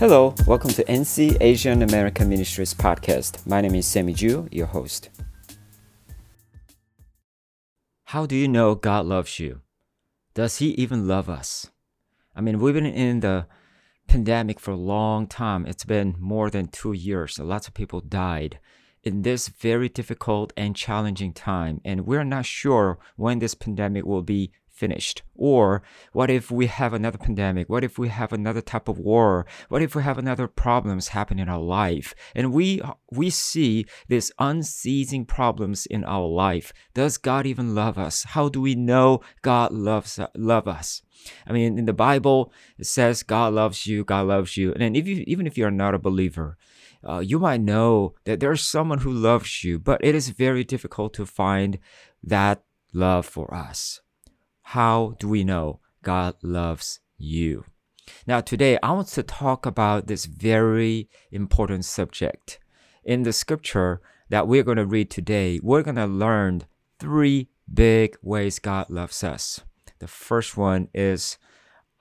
Hello, welcome to NC Asian American Ministries podcast. My name is Sammy Ju, your host. How do you know God loves you? Does He even love us? I mean, we've been in the pandemic for a long time. It's been more than two years. Lots of people died in this very difficult and challenging time, and we're not sure when this pandemic will be finished? Or what if we have another pandemic? What if we have another type of war? What if we have another problems happen in our life? And we we see these unceasing problems in our life. Does God even love us? How do we know God loves love us? I mean, in the Bible, it says God loves you, God loves you. And if you, even if you're not a believer, uh, you might know that there's someone who loves you, but it is very difficult to find that love for us. How do we know God loves you? Now, today I want to talk about this very important subject. In the scripture that we're going to read today, we're going to learn three big ways God loves us. The first one is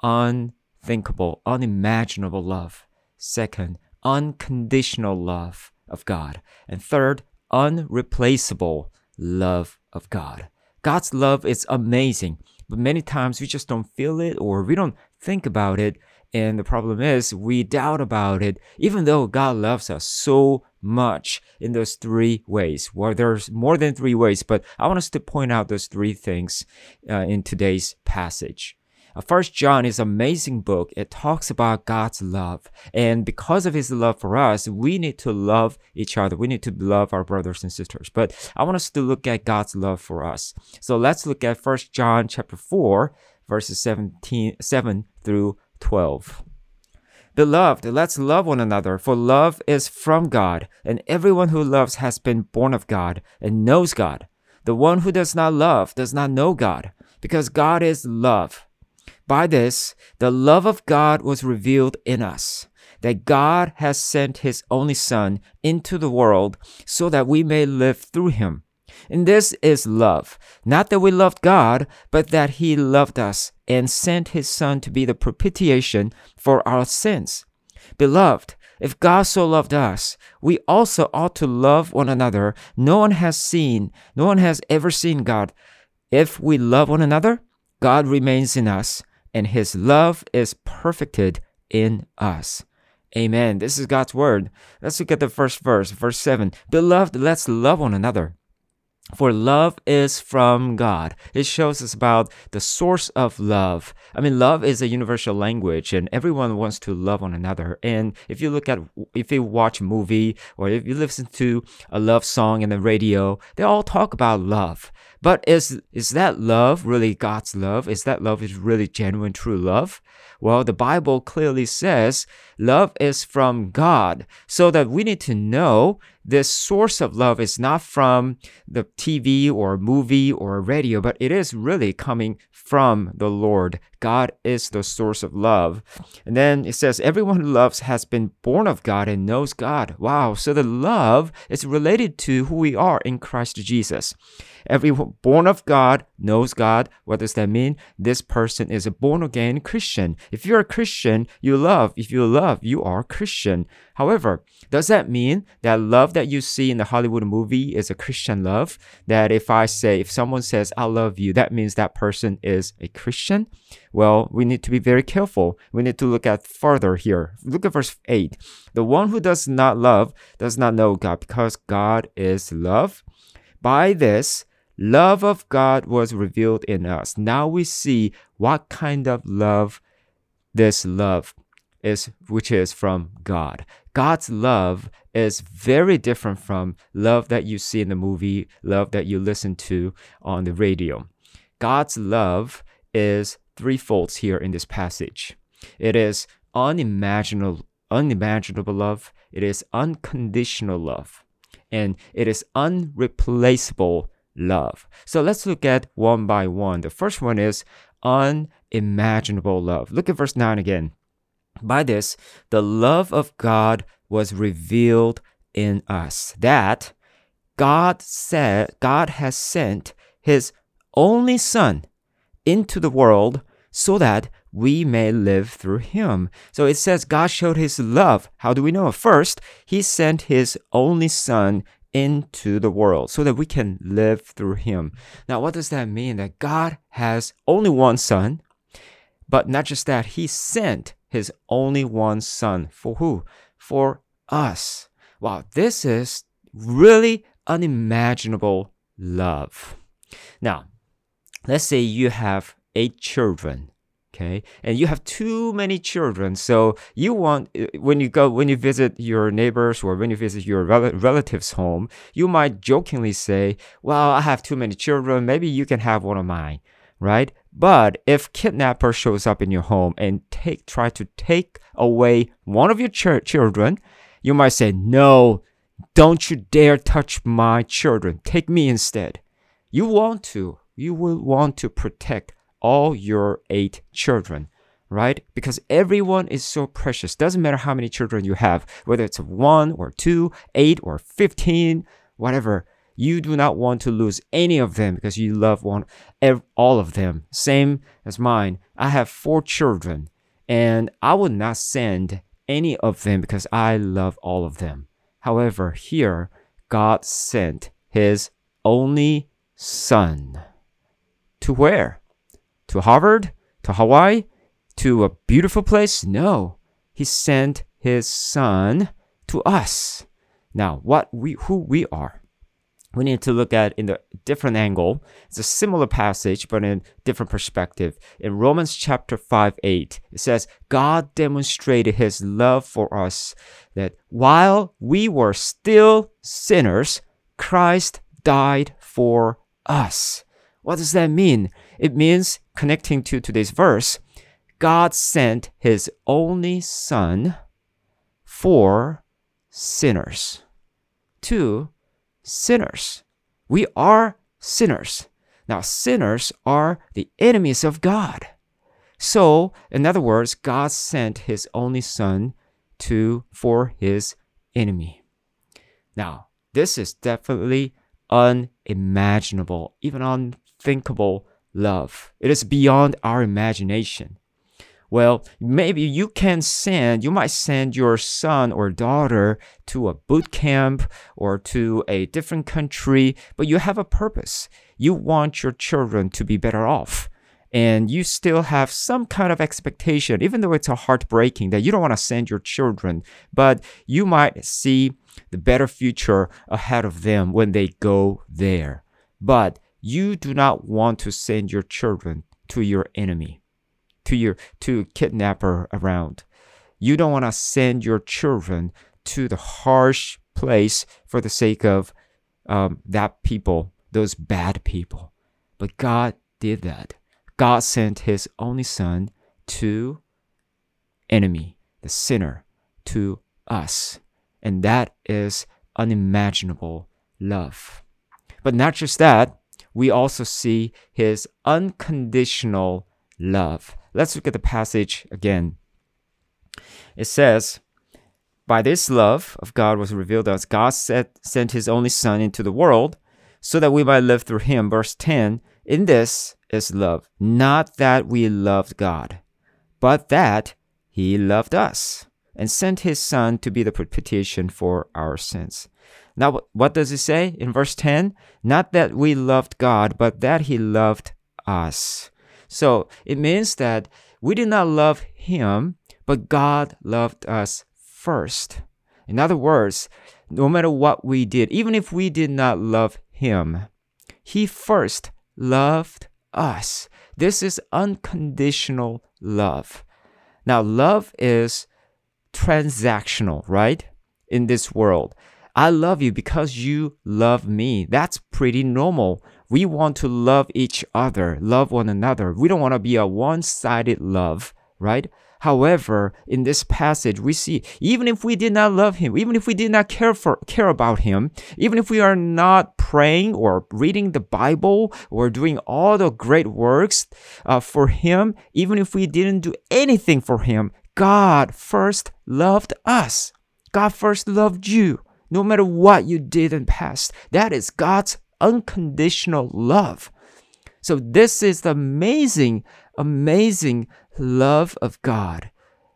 unthinkable, unimaginable love. Second, unconditional love of God. And third, unreplaceable love of God. God's love is amazing. But many times we just don't feel it or we don't think about it. And the problem is we doubt about it, even though God loves us so much in those three ways. Well, there's more than three ways, but I want us to point out those three things uh, in today's passage. Uh, First John is an amazing book. It talks about God's love. And because of his love for us, we need to love each other. We need to love our brothers and sisters. But I want us to look at God's love for us. So let's look at First John chapter 4, verses 17, 7 through 12. Beloved, let's love one another, for love is from God, and everyone who loves has been born of God and knows God. The one who does not love does not know God, because God is love. By this, the love of God was revealed in us, that God has sent his only Son into the world so that we may live through him. And this is love, not that we loved God, but that he loved us and sent his Son to be the propitiation for our sins. Beloved, if God so loved us, we also ought to love one another. No one has seen, no one has ever seen God. If we love one another, God remains in us and his love is perfected in us. Amen. This is God's word. Let's look at the first verse, verse 7. Beloved, let's love one another. For love is from God. It shows us about the source of love. I mean, love is a universal language and everyone wants to love one another. And if you look at, if you watch a movie or if you listen to a love song in the radio, they all talk about love. But is, is that love really God's love? Is that love is really genuine, true love? Well, the Bible clearly says love is from God. So that we need to know this source of love is not from the TV or movie or radio, but it is really coming from the Lord. God is the source of love. And then it says, everyone who loves has been born of God and knows God. Wow. So the love is related to who we are in Christ Jesus. Everyone born of God knows God. What does that mean? This person is a born again Christian. If you're a Christian, you love. If you love, you are Christian. However, does that mean that love that you see in the Hollywood movie is a Christian love? That if I say, if someone says, I love you, that means that person is a Christian? Well, we need to be very careful. We need to look at further here. Look at verse 8. The one who does not love does not know God because God is love. By this, love of God was revealed in us. Now we see what kind of love this love is, which is from God. God's love is very different from love that you see in the movie, love that you listen to on the radio. God's love is threefold here in this passage. It is unimaginable, unimaginable love, it is unconditional love, and it is unreplaceable love. So let's look at one by one. The first one is unimaginable love. Look at verse 9 again. By this, the love of God was revealed in us, that God said, God has sent his only Son into the world so that we may live through him. So it says God showed his love. How do we know? First, he sent his only son into the world so that we can live through him. Now, what does that mean? That God has only one son, but not just that, he sent his only one son for who? For us. Wow, this is really unimaginable love. Now, let's say you have eight children okay? And you have too many children so you want uh, when you go when you visit your neighbors or when you visit your rel- relatives home you might jokingly say well i have too many children maybe you can have one of mine right? But if kidnapper shows up in your home and take try to take away one of your ch- children you might say no don't you dare touch my children. Take me instead. You want to you will want to protect all your eight children, right? Because everyone is so precious. Doesn't matter how many children you have, whether it's one or two, eight or 15, whatever. You do not want to lose any of them because you love one, all of them. Same as mine. I have four children and I would not send any of them because I love all of them. However, here, God sent his only son. To where? To Harvard? To Hawaii? To a beautiful place? No. He sent his son to us. Now, what we who we are. We need to look at in a different angle. It's a similar passage, but in different perspective. In Romans chapter 5, 8, it says, God demonstrated his love for us that while we were still sinners, Christ died for us. What does that mean? It means, connecting to today's verse, God sent his only son for sinners. To sinners. We are sinners. Now, sinners are the enemies of God. So, in other words, God sent his only son to for his enemy. Now, this is definitely unimaginable, even unthinkable love. It is beyond our imagination. Well, maybe you can send, you might send your son or daughter to a boot camp or to a different country, but you have a purpose. You want your children to be better off. And you still have some kind of expectation, even though it's a heartbreaking that you don't want to send your children, but you might see the better future ahead of them when they go there. But you do not want to send your children to your enemy, to your to kidnapper around. You don't want to send your children to the harsh place for the sake of um, that people, those bad people. But God did that. God sent His only Son to enemy, the sinner, to us, and that is unimaginable love. But not just that we also see his unconditional love. Let's look at the passage again. It says, By this love of God was revealed to us. God set, sent his only Son into the world so that we might live through him. Verse 10 In this is love, not that we loved God, but that he loved us and sent his Son to be the propitiation for our sins. Now, what does it say in verse 10? Not that we loved God, but that He loved us. So it means that we did not love Him, but God loved us first. In other words, no matter what we did, even if we did not love Him, He first loved us. This is unconditional love. Now, love is transactional, right? In this world. I love you because you love me. That's pretty normal. We want to love each other, love one another. We don't want to be a one sided love, right? However, in this passage, we see even if we did not love him, even if we did not care for care about him, even if we are not praying or reading the Bible or doing all the great works uh, for him, even if we didn't do anything for him, God first loved us. God first loved you no matter what you did in the past. That is God's unconditional love. So this is the amazing, amazing love of God.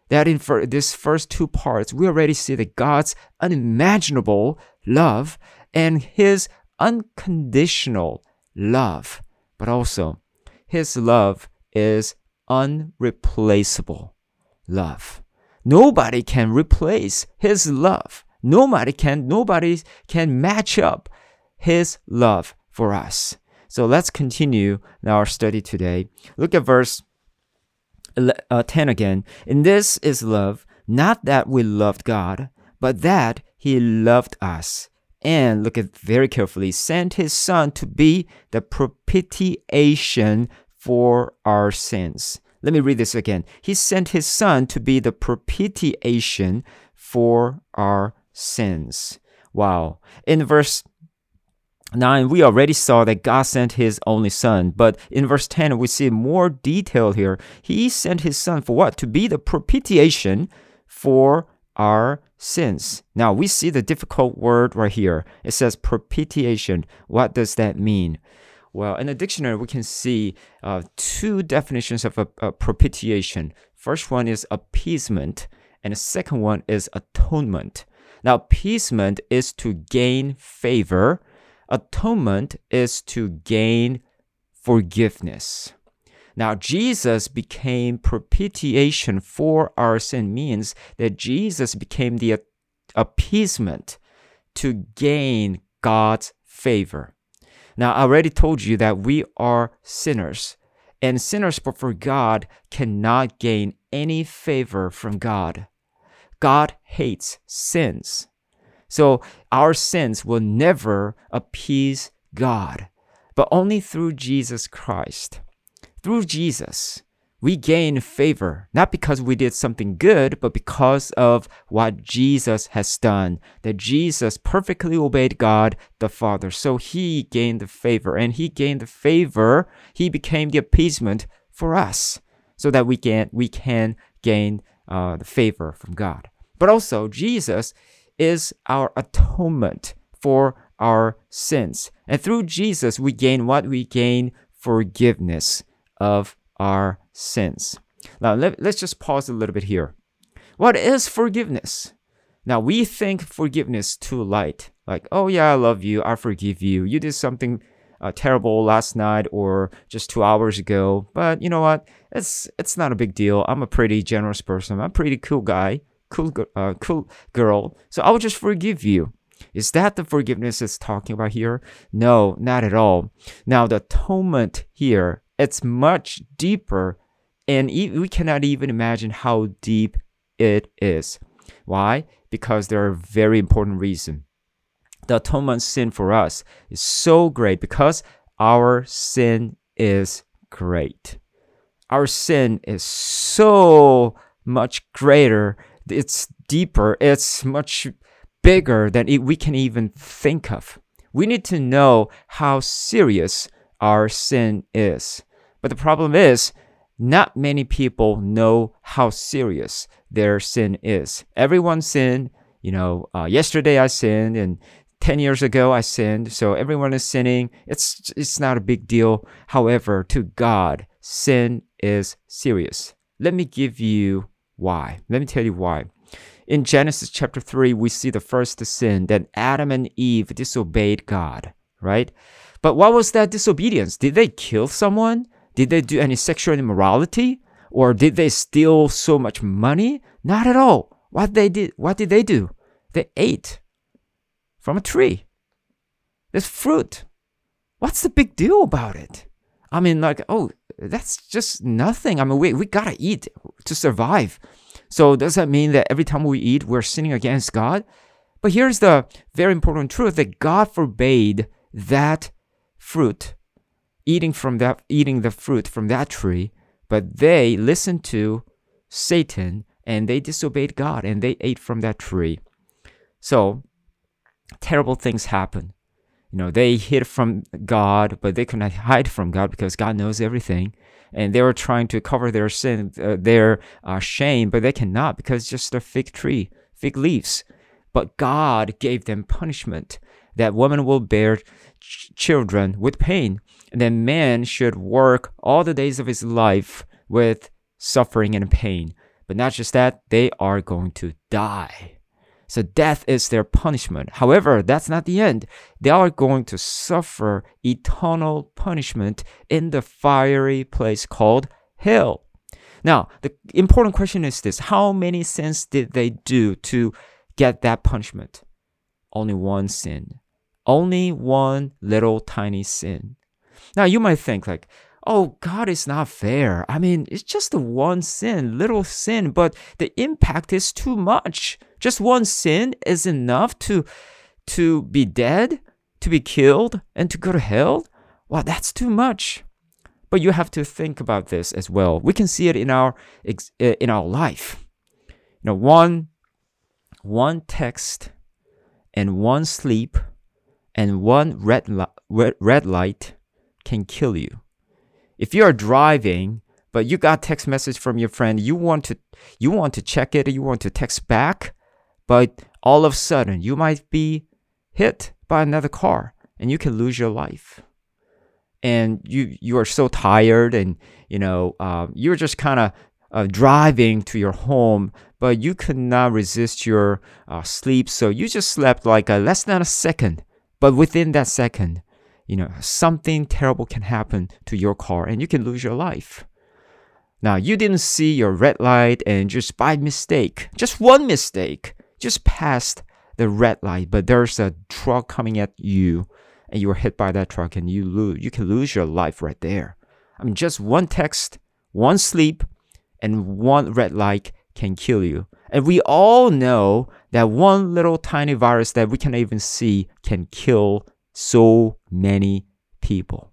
That in for this first two parts, we already see that God's unimaginable love and his unconditional love, but also his love is unreplaceable love. Nobody can replace his love. Nobody can nobody can match up his love for us. So let's continue our study today. Look at verse uh, 10 again. In this is love, not that we loved God, but that he loved us. And look at very carefully, sent his son to be the propitiation for our sins. Let me read this again. He sent his son to be the propitiation for our sins. Wow. In verse 9, we already saw that God sent his only son, but in verse 10, we see more detail here. He sent his son for what? To be the propitiation for our sins. Now, we see the difficult word right here. It says propitiation. What does that mean? Well, in the dictionary, we can see uh, two definitions of a, a propitiation. First one is appeasement, and the second one is atonement. Now, appeasement is to gain favor Atonement is to gain forgiveness. Now, Jesus became propitiation for our sin, means that Jesus became the appeasement to gain God's favor. Now, I already told you that we are sinners, and sinners before God cannot gain any favor from God. God hates sins. So our sins will never appease God, but only through Jesus Christ. Through Jesus, we gain favor, not because we did something good, but because of what Jesus has done. That Jesus perfectly obeyed God the Father. So he gained the favor, and he gained the favor. He became the appeasement for us, so that we can, we can gain uh, the favor from God. But also, Jesus is our atonement for our sins. And through Jesus, we gain what? We gain forgiveness of our sins. Now, let, us just pause a little bit here. What is forgiveness? Now, we think forgiveness too light. Like, oh, yeah, I love you. I forgive you. You did something uh, terrible last night or just two hours ago. But you know what? It's, it's not a big deal. I'm a pretty generous person. I'm a pretty cool guy cool, uh, cool girl, so I will just forgive you. Is that the forgiveness it's talking about here? No, not at all. Now, the atonement here, it's much deeper, and we cannot even imagine how deep it is. Why? Because there are very important reasons. The atonement sin for us is so great because our sin is great. Our sin is so much greater it's deeper, it's much bigger than we can even think of. We need to know how serious our sin is. But the problem is, not many people know how serious their sin is. Everyone sin. You know, uh, yesterday I sinned, and 10 years ago I sinned. So everyone is sinning. It's, it's not a big deal. However, to God, sin is serious. Let me give you why? Let me tell you why. In Genesis chapter 3, we see the first sin that Adam and Eve disobeyed God, right? But what was that disobedience? Did they kill someone? Did they do any sexual immorality? Or did they steal so much money? Not at all. What they did what did they do? They ate from a tree. There's fruit. What's the big deal about it? I mean, like, oh, that's just nothing. I mean, we, we gotta eat to survive. So does that mean that every time we eat, we're sinning against God? But here's the very important truth that God forbade that fruit, eating from that eating the fruit from that tree, but they listened to Satan and they disobeyed God and they ate from that tree. So terrible things happen. You know, they hid from God, but they could not hide from God because God knows everything. And they were trying to cover their sin, uh, their uh, shame, but they cannot because it's just a fig tree, fig leaves. But God gave them punishment. That woman will bear ch- children with pain. And then man should work all the days of his life with suffering and pain. But not just that, they are going to die. So death is their punishment. However, that's not the end. They are going to suffer eternal punishment in the fiery place called hell. Now, the important question is this How many sins did they do to get that punishment? Only one sin. Only one little tiny sin. Now, you might think, like, oh, God is not fair. I mean, it's just one sin, little sin, but the impact is too much. Just one sin is enough to, to be dead, to be killed, and to go to hell? Wow, that's too much. But you have to think about this as well. We can see it in our uh, in our life. You know, one one text and one sleep and one red, li- red light can kill you. If you are driving but you got text message from your friend, you want to you want to check it, you want to text back, but all of a sudden you might be hit by another car and you can lose your life. And you you are so tired and you know uh, you're just kind of uh, driving to your home but you could not resist your uh, sleep. So you just slept like a less than a second. But within that second you know something terrible can happen to your car and you can lose your life. Now you didn't see your red light and just by mistake just one mistake just passed the red light but there's a truck coming at you and you were hit by that truck and you lose you can lose your life right there. I mean just one text, one sleep, and one red light can kill you. And we all know that one little tiny virus that we can even see can kill so many people.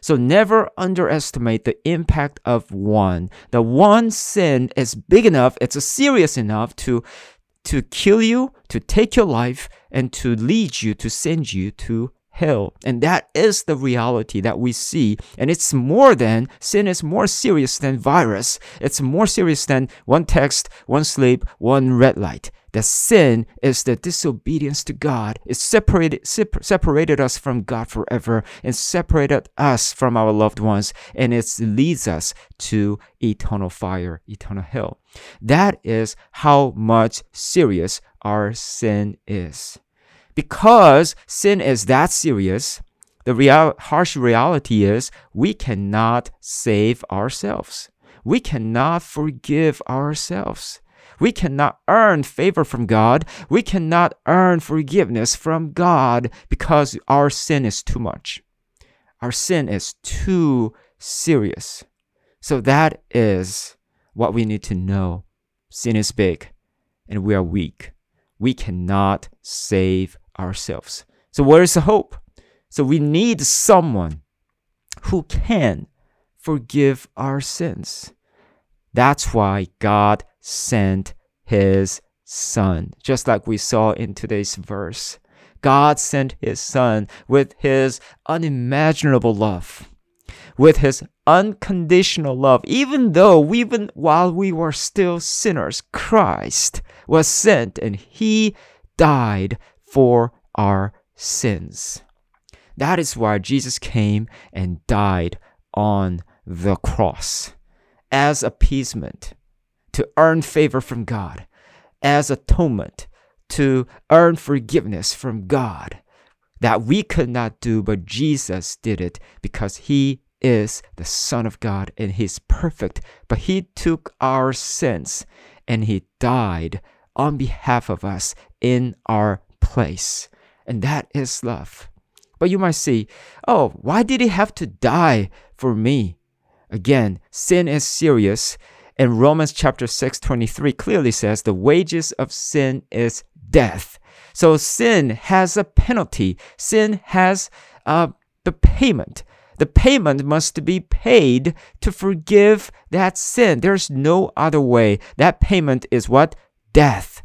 So never underestimate the impact of one. The one sin is big enough, it's serious enough to to kill you, to take your life, and to lead you, to send you to hell. And that is the reality that we see. And it's more than, sin is more serious than virus. It's more serious than one text, one sleep, one red light. The sin is the disobedience to God. It separated, separated us from God forever and separated us from our loved ones. And it leads us to eternal fire, eternal hell. That is how much serious our sin is. Because sin is that serious, the real, harsh reality is we cannot save ourselves. We cannot forgive ourselves. We cannot earn favor from God. We cannot earn forgiveness from God because our sin is too much. Our sin is too serious. So that is what we need to know. Sin is big and we are weak. We cannot save ourselves. So, where is the hope? So, we need someone who can forgive our sins. That's why God sent his son, just like we saw in today's verse. God sent his son with his unimaginable love, with his unconditional love. Even though, even while we were still sinners, Christ was sent and he died for our sins. That is why Jesus came and died on the cross as appeasement to earn favor from God, as atonement to earn forgiveness from God that we could not do, but Jesus did it because he is the Son of God and he's perfect. But he took our sins and he died on behalf of us in our place. And that is love. But you might say, oh, why did he have to die for me? Again, sin is serious. And Romans chapter 6, 23 clearly says the wages of sin is death. So sin has a penalty. Sin has uh, the payment. The payment must be paid to forgive that sin. There's no other way. That payment is what? Death.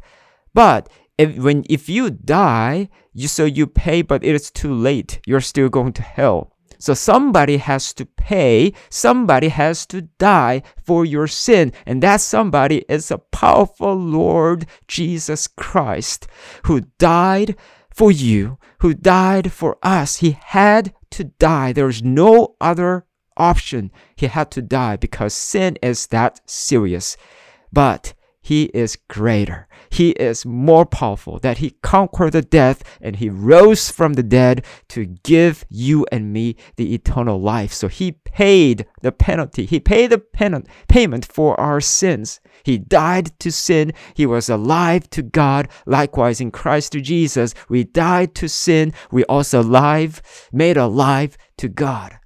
But if when if you die, you so you pay, but it is too late. You're still going to hell. So somebody has to pay, somebody has to die for your sin, and that somebody is a powerful Lord Jesus Christ who died for you, who died for us. He had to die. There is no other option. He had to die because sin is that serious. But he is greater. He is more powerful, that he conquered the death and he rose from the dead to give you and me the eternal life. So he paid the penalty. He paid the pen- payment for our sins. He died to sin. He was alive to God. Likewise, in Christ Jesus, we died to sin. We also alive, made alive to God.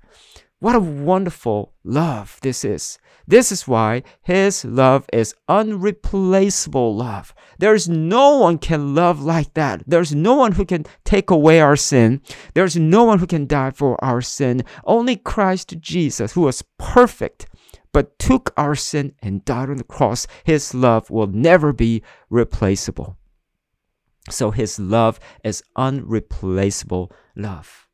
What a wonderful love this is. This is why his love is unreplaceable love. There's no one can love like that. There's no one who can take away our sin. There's no one who can die for our sin. Only Christ Jesus, who was perfect, but took our sin and died on the cross. His love will never be replaceable. So his love is unreplaceable love.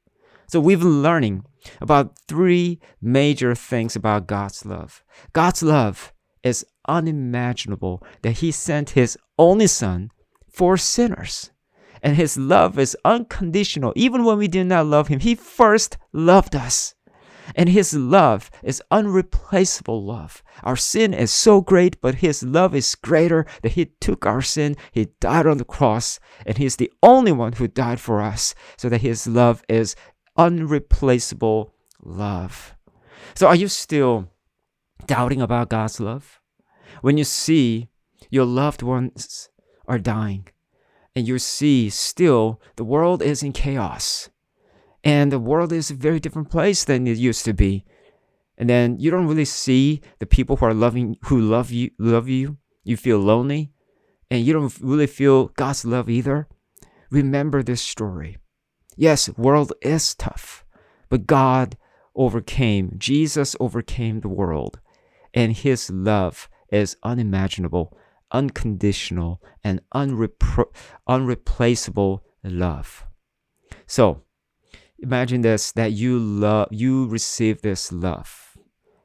So we've been learning about three major things about God's love. God's love is unimaginable that He sent His only Son for sinners. And His love is unconditional. Even when we did not love Him, He first loved us. And His love is unreplaceable love. Our sin is so great, but His love is greater that He took our sin, He died on the cross, and He is the only one who died for us, so that His love is unreplaceable love. So, are you still doubting about God's love? When you see your loved ones are dying, and you see still the world is in chaos, and the world is a very different place than it used to be, and then you don't really see the people who are loving, who love you, love you. You feel lonely, and you don't really feel God's love either. Remember this story. Yes, world is tough, but God overcame, Jesus overcame the world, and his love is unimaginable, unconditional, and unrepro- unreplaceable love. So, imagine this that you love you receive this love.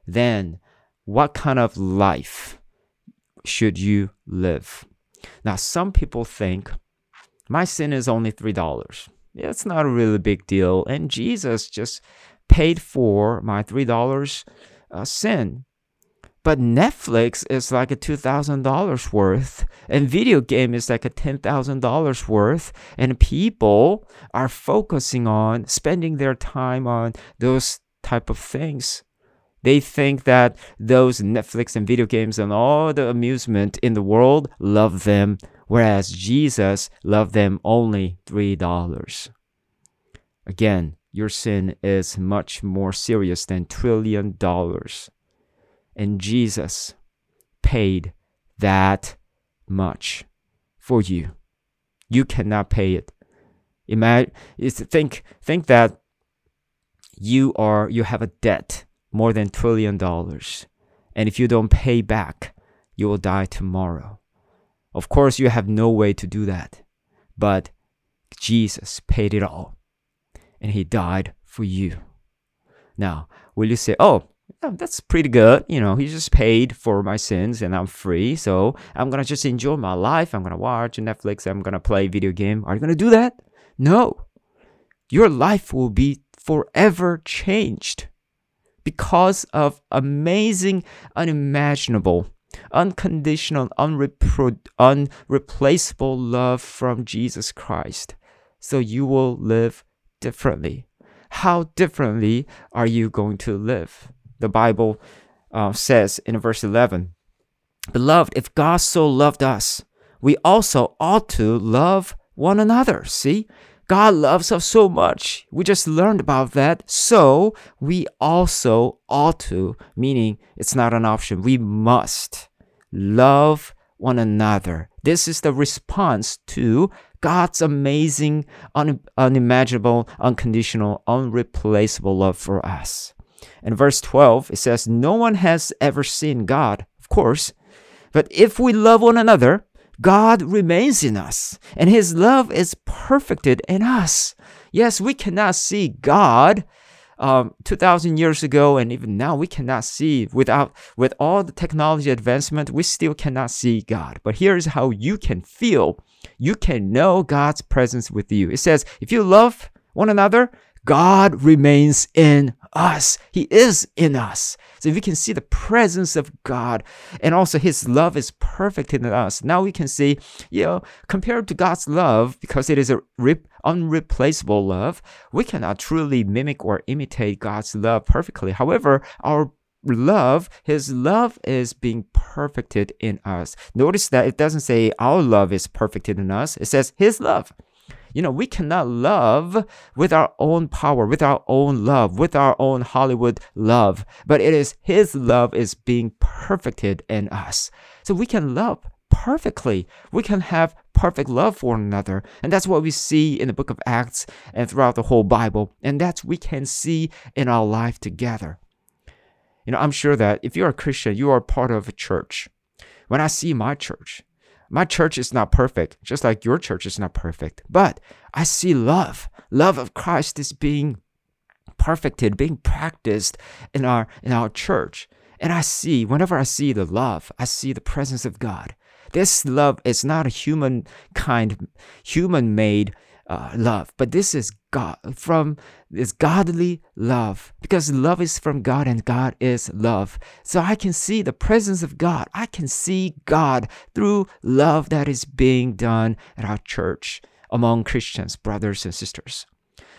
Then what kind of life should you live? Now, some people think my sin is only $3 it's not a really big deal. And Jesus just paid for my $3 uh, sin. But Netflix is like a $2,000 worth, and video game is like a $10,000 worth, and people are focusing on spending their time on those type of things. They think that those Netflix and video games and all the amusement in the world love them whereas Jesus loved them only $3. Again, your sin is much more serious than trillion dollars. And Jesus paid that much for you. You cannot pay it. Imagine think think that you are you have a debt more than trillion dollars. And if you don't pay back, you will die tomorrow. Of course, you have no way to do that. But Jesus paid it all. And he died for you. Now, will you say, oh, that's pretty good. You know, he just paid for my sins and I'm free. So I'm going to just enjoy my life. I'm going to watch Netflix. I'm going to play video game. Are you going to do that? No. Your life will be forever changed because of amazing, unimaginable unconditional, unrepro- unreplaceable love from Jesus Christ. So you will live differently. How differently are you going to live? The Bible uh, says in verse 11 Beloved, if God so loved us, we also ought to love one another. See? God loves us so much. We just learned about that. So we also ought to, meaning it's not an option. We must love one another. This is the response to God's amazing, un- unimaginable, unconditional, unreplaceable love for us. In verse 12, it says, No one has ever seen God, of course, but if we love one another, God remains in us, and His love is perfected in us. Yes, we cannot see God um, 2000 years ago and even now we cannot see without with all the technology advancement we still cannot see god but here is how you can feel you can know god's presence with you it says if you love one another God remains in us. He is in us. So we can see the presence of God and also his love is perfect in us. Now we can see, you know, compared to God's love, because it is a rip, unreplaceable love, we cannot truly mimic or imitate God's love perfectly. However, our love, his love is being perfected in us. Notice that it doesn't say our love is perfected in us. It says his love. You know, we cannot love with our own power, with our own love, with our own Hollywood love, but it is His love is being perfected in us. So we can love perfectly. We can have perfect love for another. And that's what we see in the book of Acts and throughout the whole Bible. And that's we can see in our life together. You know, I'm sure that if you're a Christian, you are part of a church. When I see my church, my church is not perfect, just like your church is not perfect. But I see love. Love of Christ is being perfected, being practiced in our in our church. And I see, whenever I see the love, I see the presence of God. This love is not a human kind, human made uh, love, but this is God from this godly love because love is from God and God is love. So I can see the presence of God. I can see God through love that is being done at our church among Christians, brothers and sisters.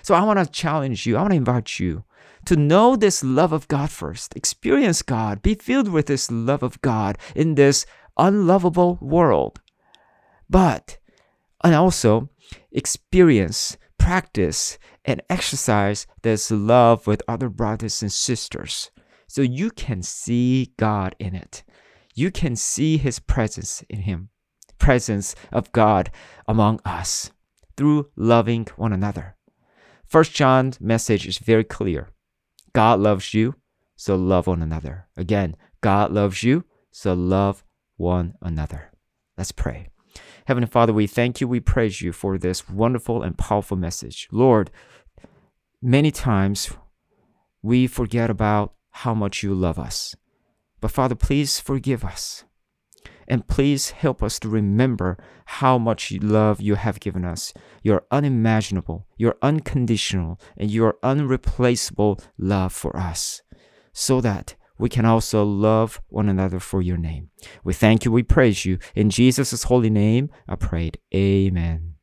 So I want to challenge you. I want to invite you to know this love of God first, experience God, be filled with this love of God in this unlovable world. But, and also experience, practice, and exercise this love with other brothers and sisters. So you can see God in it. You can see His presence in Him, presence of God among us through loving one another. First John's message is very clear. God loves you, so love one another. Again, God loves you, so love one another. Let's pray. Heavenly Father, we thank you, we praise you for this wonderful and powerful message. Lord, many times we forget about how much you love us. But Father, please forgive us. And please help us to remember how much love you have given us. Your unimaginable, your unconditional, and your unreplaceable love for us. So that we can also love one another for your name. We thank you, we praise you. In Jesus' holy name, I prayed. Amen.